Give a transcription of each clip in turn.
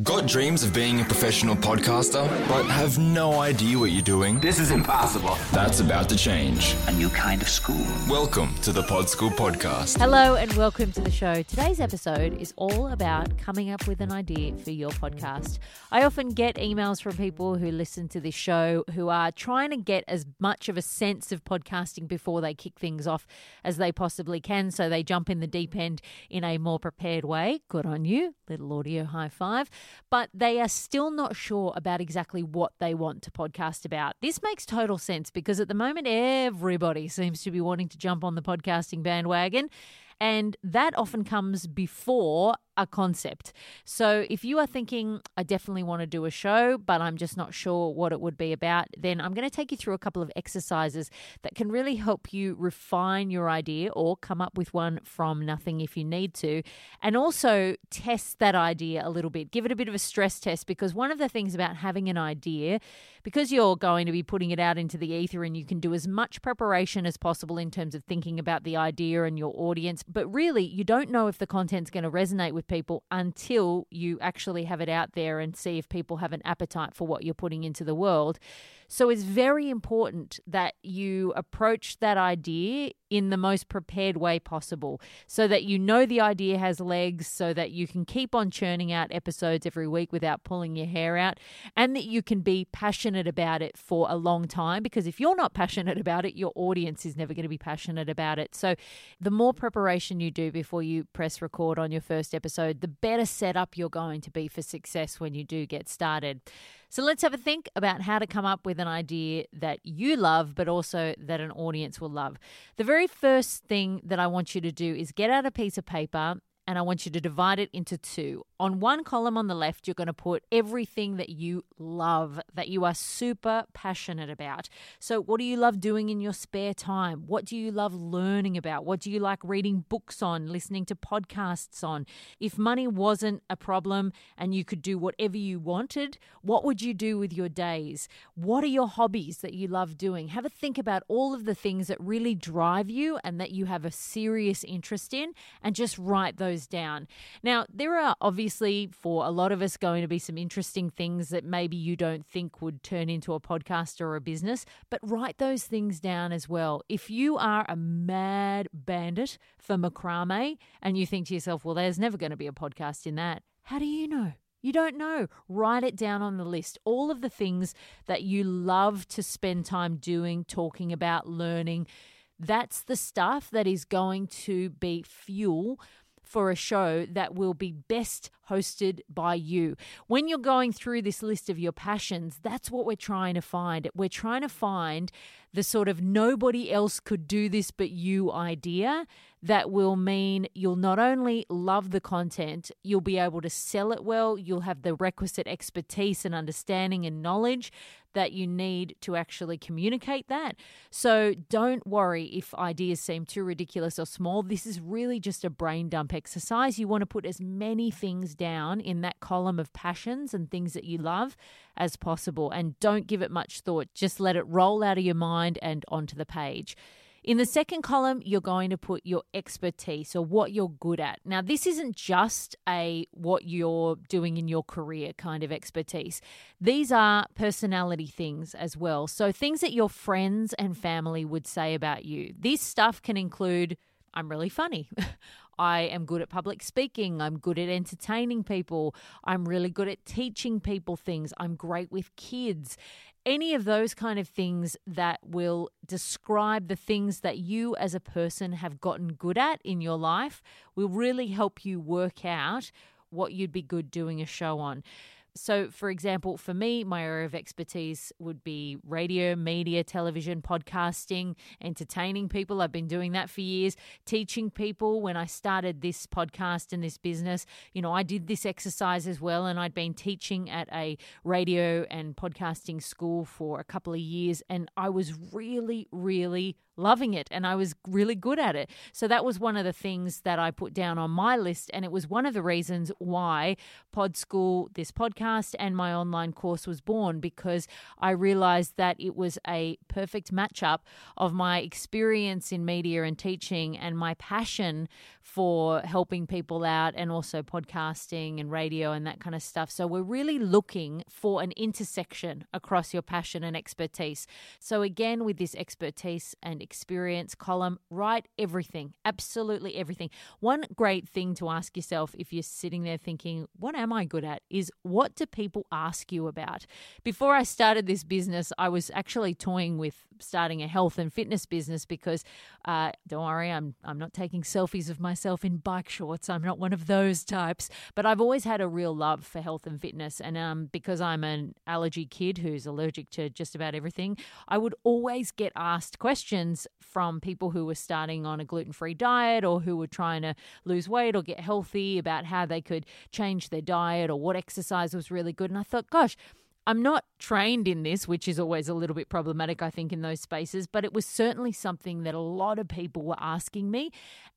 Got dreams of being a professional podcaster, but have no idea what you're doing? This is impossible. That's about to change. A new kind of school. Welcome to the Pod School Podcast. Hello and welcome to the show. Today's episode is all about coming up with an idea for your podcast. I often get emails from people who listen to this show who are trying to get as much of a sense of podcasting before they kick things off as they possibly can, so they jump in the deep end in a more prepared way. Good on you. Little audio high five but they are still not sure about exactly what they want to podcast about. This makes total sense because at the moment, everybody seems to be wanting to jump on the podcasting bandwagon. And that often comes before a concept. So if you are thinking, I definitely want to do a show, but I'm just not sure what it would be about, then I'm going to take you through a couple of exercises that can really help you refine your idea or come up with one from nothing if you need to. And also test that idea a little bit. Give it a bit of a stress test because one of the things about having an idea, because you're going to be putting it out into the ether and you can do as much preparation as possible in terms of thinking about the idea and your audience, but really you don't know if the content's going to resonate with with people until you actually have it out there and see if people have an appetite for what you're putting into the world. So it's very important that you approach that idea in the most prepared way possible so that you know the idea has legs, so that you can keep on churning out episodes every week without pulling your hair out, and that you can be passionate about it for a long time. Because if you're not passionate about it, your audience is never going to be passionate about it. So the more preparation you do before you press record on your first episode, the better setup you're going to be for success when you do get started. So let's have a think about how to come up with an idea that you love, but also that an audience will love. The very first thing that I want you to do is get out a piece of paper and I want you to divide it into two. On one column on the left, you're going to put everything that you love, that you are super passionate about. So, what do you love doing in your spare time? What do you love learning about? What do you like reading books on, listening to podcasts on? If money wasn't a problem and you could do whatever you wanted, what would you do with your days? What are your hobbies that you love doing? Have a think about all of the things that really drive you and that you have a serious interest in, and just write those down. Now, there are obviously for a lot of us, going to be some interesting things that maybe you don't think would turn into a podcast or a business, but write those things down as well. If you are a mad bandit for macrame and you think to yourself, well, there's never going to be a podcast in that, how do you know? You don't know. Write it down on the list. All of the things that you love to spend time doing, talking about, learning. That's the stuff that is going to be fuel for a show that will be best hosted by you. When you're going through this list of your passions, that's what we're trying to find. We're trying to find the sort of nobody else could do this but you idea that will mean you'll not only love the content, you'll be able to sell it well, you'll have the requisite expertise and understanding and knowledge that you need to actually communicate that. So don't worry if ideas seem too ridiculous or small. This is really just a brain dump exercise. You want to put as many things down in that column of passions and things that you love as possible. And don't give it much thought. Just let it roll out of your mind and onto the page. In the second column, you're going to put your expertise or what you're good at. Now, this isn't just a what you're doing in your career kind of expertise. These are personality things as well. So, things that your friends and family would say about you. This stuff can include I'm really funny. I am good at public speaking. I'm good at entertaining people. I'm really good at teaching people things. I'm great with kids. Any of those kind of things that will describe the things that you as a person have gotten good at in your life will really help you work out what you'd be good doing a show on. So, for example, for me, my area of expertise would be radio, media, television, podcasting, entertaining people. I've been doing that for years, teaching people. When I started this podcast and this business, you know, I did this exercise as well, and I'd been teaching at a radio and podcasting school for a couple of years, and I was really, really loving it and I was really good at it. So that was one of the things that I put down on my list. And it was one of the reasons why Pod School, this podcast, and my online course was born because I realized that it was a perfect matchup of my experience in media and teaching and my passion for helping people out and also podcasting and radio and that kind of stuff. So we're really looking for an intersection across your passion and expertise. So again, with this expertise and experience column, write everything, absolutely everything. One great thing to ask yourself if you're sitting there thinking, what am I good at? is what do people ask you about? Before I started this business, I was actually toying with starting a health and fitness business because uh, don't worry, I'm I'm not taking selfies of myself in bike shorts. I'm not one of those types. But I've always had a real love for health and fitness, and um, because I'm an allergy kid who's allergic to just about everything, I would always get asked questions from people who were starting on a gluten free diet or who were trying to lose weight or get healthy about how they could change their diet or what exercise was really good. And I thought, gosh I'm not trained in this, which is always a little bit problematic, I think, in those spaces, but it was certainly something that a lot of people were asking me.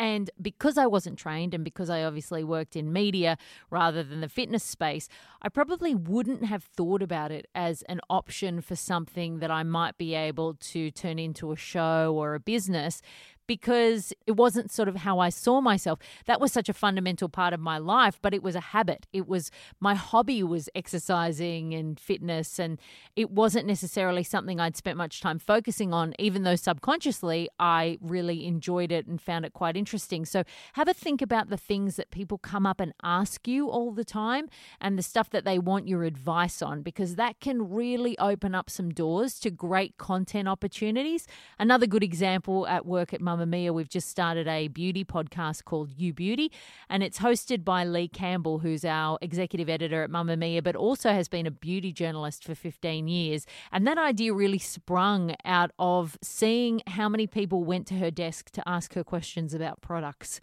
And because I wasn't trained and because I obviously worked in media rather than the fitness space, I probably wouldn't have thought about it as an option for something that I might be able to turn into a show or a business because it wasn't sort of how I saw myself. That was such a fundamental part of my life, but it was a habit. It was my hobby was exercising and fitness, and it wasn't necessarily something I'd spent much time focusing on, even though subconsciously I really enjoyed it and found it quite interesting. So have a think about the things that people come up and ask you all the time and the stuff that they want your advice on, because that can really open up some doors to great content opportunities. Another good example at work at Mum Mamamia, we've just started a beauty podcast called You Beauty, and it's hosted by Leigh Campbell, who's our executive editor at Mamamia, but also has been a beauty journalist for 15 years. And that idea really sprung out of seeing how many people went to her desk to ask her questions about products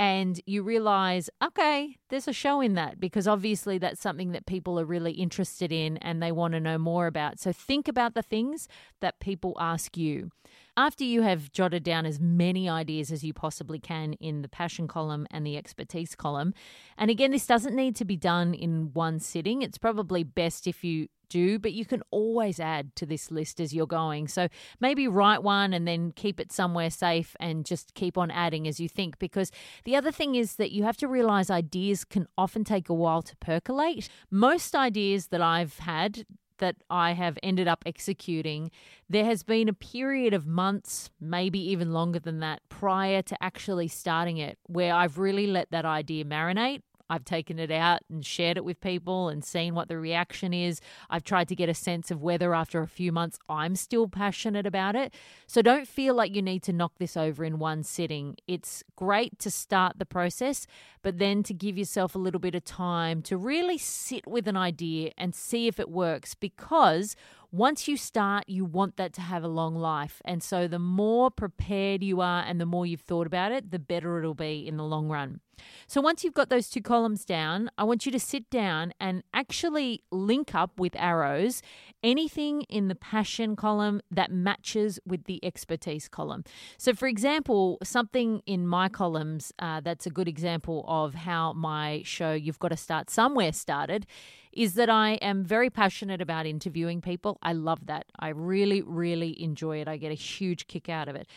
and you realize, okay, there's a show in that because obviously that's something that people are really interested in and they want to know more about. So think about the things that people ask you. After you have jotted down as many ideas as you possibly can in the passion column and the expertise column, and again, this doesn't need to be done in one sitting. It's probably best if you do, but you can always add to this list as you're going. So maybe write one and then keep it somewhere safe and just keep on adding as you think. Because the other thing is that you have to realize ideas can often take a while to percolate. Most ideas that I've had that I have ended up executing, there has been a period of months, maybe even longer than that, prior to actually starting it, where I've really let that idea marinate. I've taken it out and shared it with people and seen what the reaction is. I've tried to get a sense of whether after a few months I'm still passionate about it. So don't feel like you need to knock this over in one sitting. It's great to start the process, but then to give yourself a little bit of time to really sit with an idea and see if it works because once you start, you want that to have a long life. And so the more prepared you are and the more you've thought about it, the better it'll be in the long run. So once you've got those two columns down, I want you to sit down and actually link up with arrows anything in the passion column that matches with the expertise column. So, for example, something in my columns uh, that's a good example of how my show, You've Got to Start Somewhere, started is that I am very passionate about interviewing people. I love that. I really, really enjoy it. I get a huge kick out of it.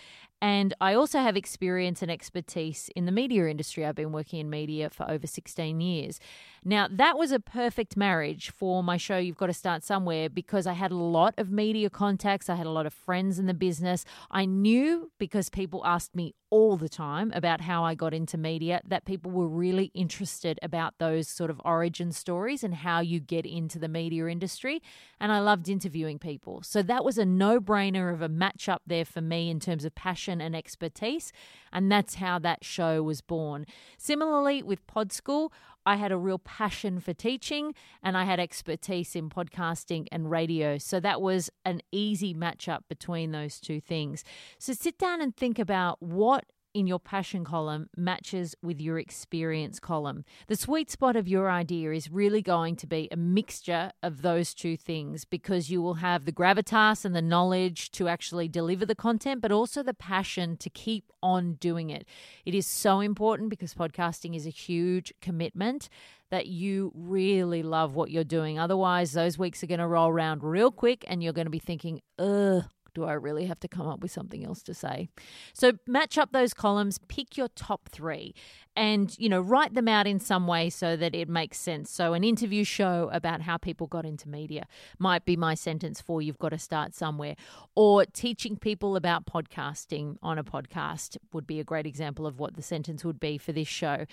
And I also have experience and expertise in the media industry. I've been working in media for over 16 years. Now, that was a perfect marriage for my show, You've Got to Start Somewhere, because I had a lot of media contacts. I had a lot of friends in the business. I knew because people asked me all the time about how I got into media that people were really interested about those sort of origin stories and how you get into the media industry. And I loved interviewing people. So that was a no brainer of a match up there for me in terms of passion and expertise. And that's how that show was born. Similarly, with Pod School, I had a real passion for teaching and I had expertise in podcasting and radio. So that was an easy matchup between those two things. So sit down and think about what in your passion column matches with your experience column. The sweet spot of your idea is really going to be a mixture of those two things because you will have the gravitas and the knowledge to actually deliver the content, but also the passion to keep on doing it. It is so important because podcasting is a huge commitment that you really love what you're doing. Otherwise, those weeks are going to roll around real quick and you're going to be thinking, ugh, do I really have to come up with something else to say? So match up those columns, pick your top three, and you know write them out in some way so that it makes sense. So an interview show about how people got into media might be my sentence for you've got to start somewhere, or teaching people about podcasting on a podcast would be a great example of what the sentence would be for this show.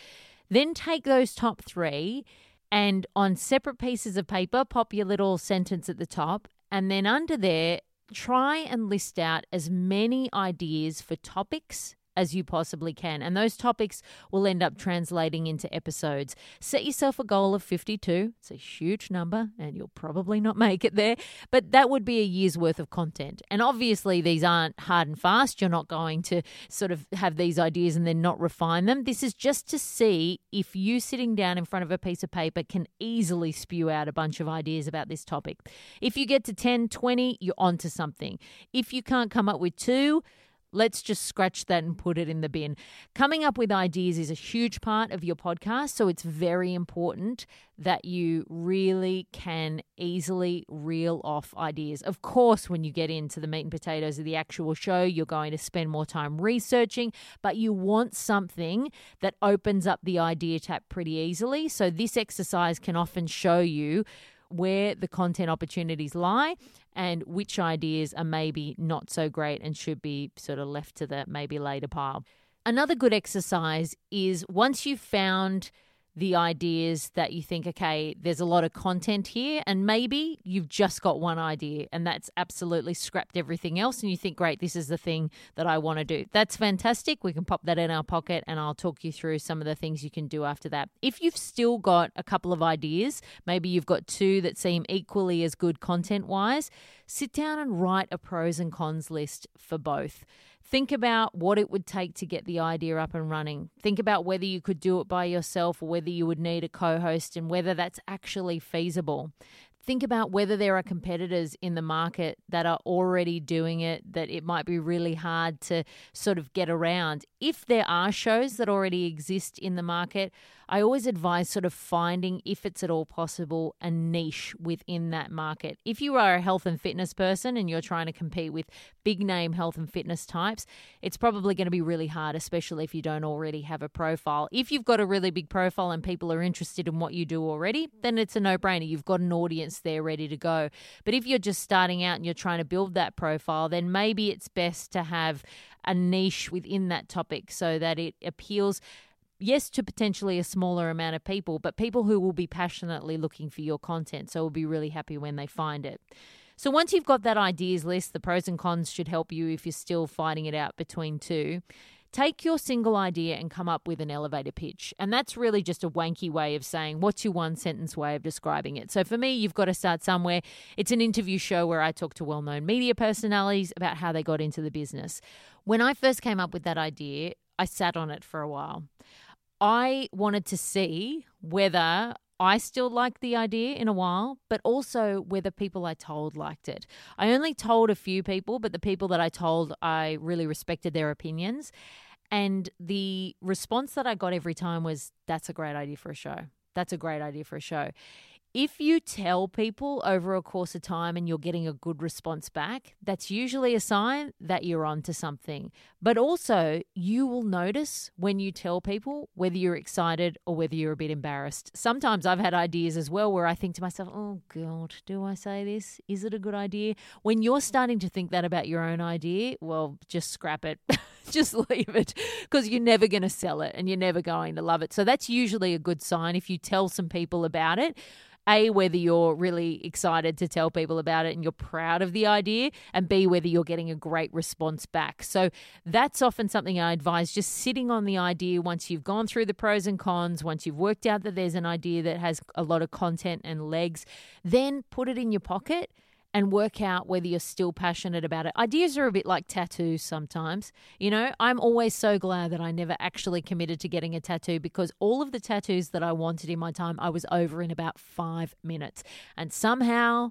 Then take those top three. And on separate pieces of paper, pop your little sentence at the top. And then under there, try and list out as many ideas for topics as you possibly can. And those topics will end up translating into episodes. Set yourself a goal of 52. It's a huge number, and you'll probably not make it there, but that would be a year's worth of content. And obviously, these aren't hard and fast. You're not going to sort of have these ideas and then not refine them. This is just to see if you sitting down in front of a piece of paper can easily spew out a bunch of ideas about this topic. If you get to 10, 20, you're onto something. If you can't come up with two, Let's just scratch that and put it in the bin. Coming up with ideas is a huge part of your podcast, so it's very important that you really can easily reel off ideas. Of course, when you get into the meat and potatoes of the actual show, you're going to spend more time researching, but you want something that opens up the idea tap pretty easily. So, this exercise can often show you where the content opportunities lie and which ideas are maybe not so great and should be sort of left to the maybe later pile. Another good exercise is once you've found the ideas that you think, okay, there's a lot of content here, and maybe you've just got one idea and that's absolutely scrapped everything else, and you think, great, this is the thing that I want to do. That's fantastic. We can pop that in our pocket, and I'll talk you through some of the things you can do after that. If you've still got a couple of ideas, maybe you've got two that seem equally as good content wise, sit down and write a pros and cons list for both. Think about what it would take to get the idea up and running. Think about whether you could do it by yourself or whether you would need a co host and whether that's actually feasible think about whether there are competitors in the market that are already doing it, that it might be really hard to sort of get around. If there are shows that already exist in the market, I always advise sort of finding, if it's at all possible, a niche within that market. If you are a health and fitness person and you're trying to compete with big name health and fitness types, it's probably going to be really hard, especially if you don't already have a profile. If you've got a really big profile and people are interested in what you do already, then it's a no brainer. You've got an audience there ready to go. But if you're just starting out and you're trying to build that profile, then maybe it's best to have a niche within that topic so that it appeals yes, to potentially a smaller amount of people, but people who will be passionately looking for your content. So will be really happy when they find it. So once you've got that ideas list, the pros and cons should help you if you're still fighting it out between two. Take your single idea and come up with an elevator pitch. And that's really just a wanky way of saying what's your one sentence way of describing it. So for me, you've got to start somewhere. It's an interview show where I talk to well known media personalities about how they got into the business. When I first came up with that idea, I sat on it for a while. I wanted to see whether I still liked the idea in a while, but also whether people I told liked it. I only told a few people, but the people that I told, I really respected their opinions. And the response that I got every time was, that's a great idea for a show. That's a great idea for a show if you tell people over a course of time and you're getting a good response back, that's usually a sign that you're onto something. But also, you will notice when you tell people whether you're excited or whether you're a bit embarrassed. Sometimes I've had ideas as well where I think to myself, oh God, do I say this? Is it a good idea? When you're starting to think that about your own idea, well, just scrap it. just leave it because you're never going to sell it and you're never going to love it. So that's usually a good sign if you tell some people about it. A, whether you're really excited to tell people about it and you're proud of the idea, and B, whether you're getting a great response back. So that's often something I advise just sitting on the idea once you've gone through the pros and cons, once you've worked out that there's an idea that has a lot of content and legs, then put it in your pocket and work out whether you're still passionate about it. Ideas are a bit like tattoos sometimes. You know, I'm always so glad that I never actually committed to getting a tattoo because all of the tattoos that I wanted in my time, I was over in about five minutes. And somehow,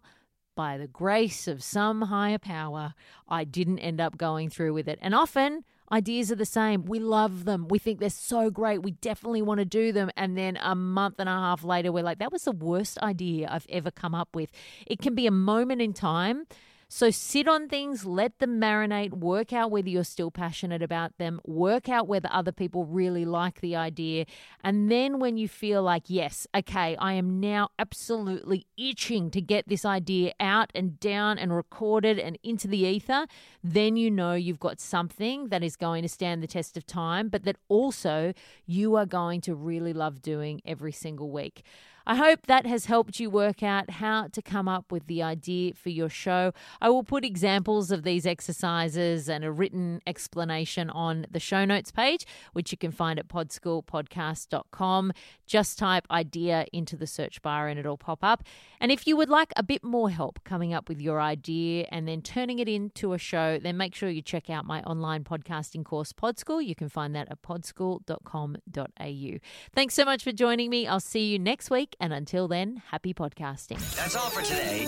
by the grace of some higher power, I didn't end up going through with it. And often, ideas are the same. We love them. We think they're so great. We definitely want to do them. And then a month and a half later, we're like, that was the worst idea I've ever come up with. It can be a moment in time so sit on things, let them marinate, work out whether you're still passionate about them, work out whether other people really like the idea. And then when you feel like, yes, okay, I am now absolutely itching to get this idea out and down and recorded and into the ether, then you know you've got something that is going to stand the test of time, but that also you are going to really love doing every single week. I hope that has helped you work out how to come up with the idea for your show. I will put examples of these exercises and a written explanation on the show notes page, which you can find at podschoolpodcast.com. Just type idea into the search bar and it'll pop up. And if you would like a bit more help coming up with your idea and then turning it into a show, then make sure you check out my online podcasting course, Podschool. You can find that at podschool.com.au. Thanks so much for joining me. I'll see you next week. And until then, happy podcasting. That's all for today.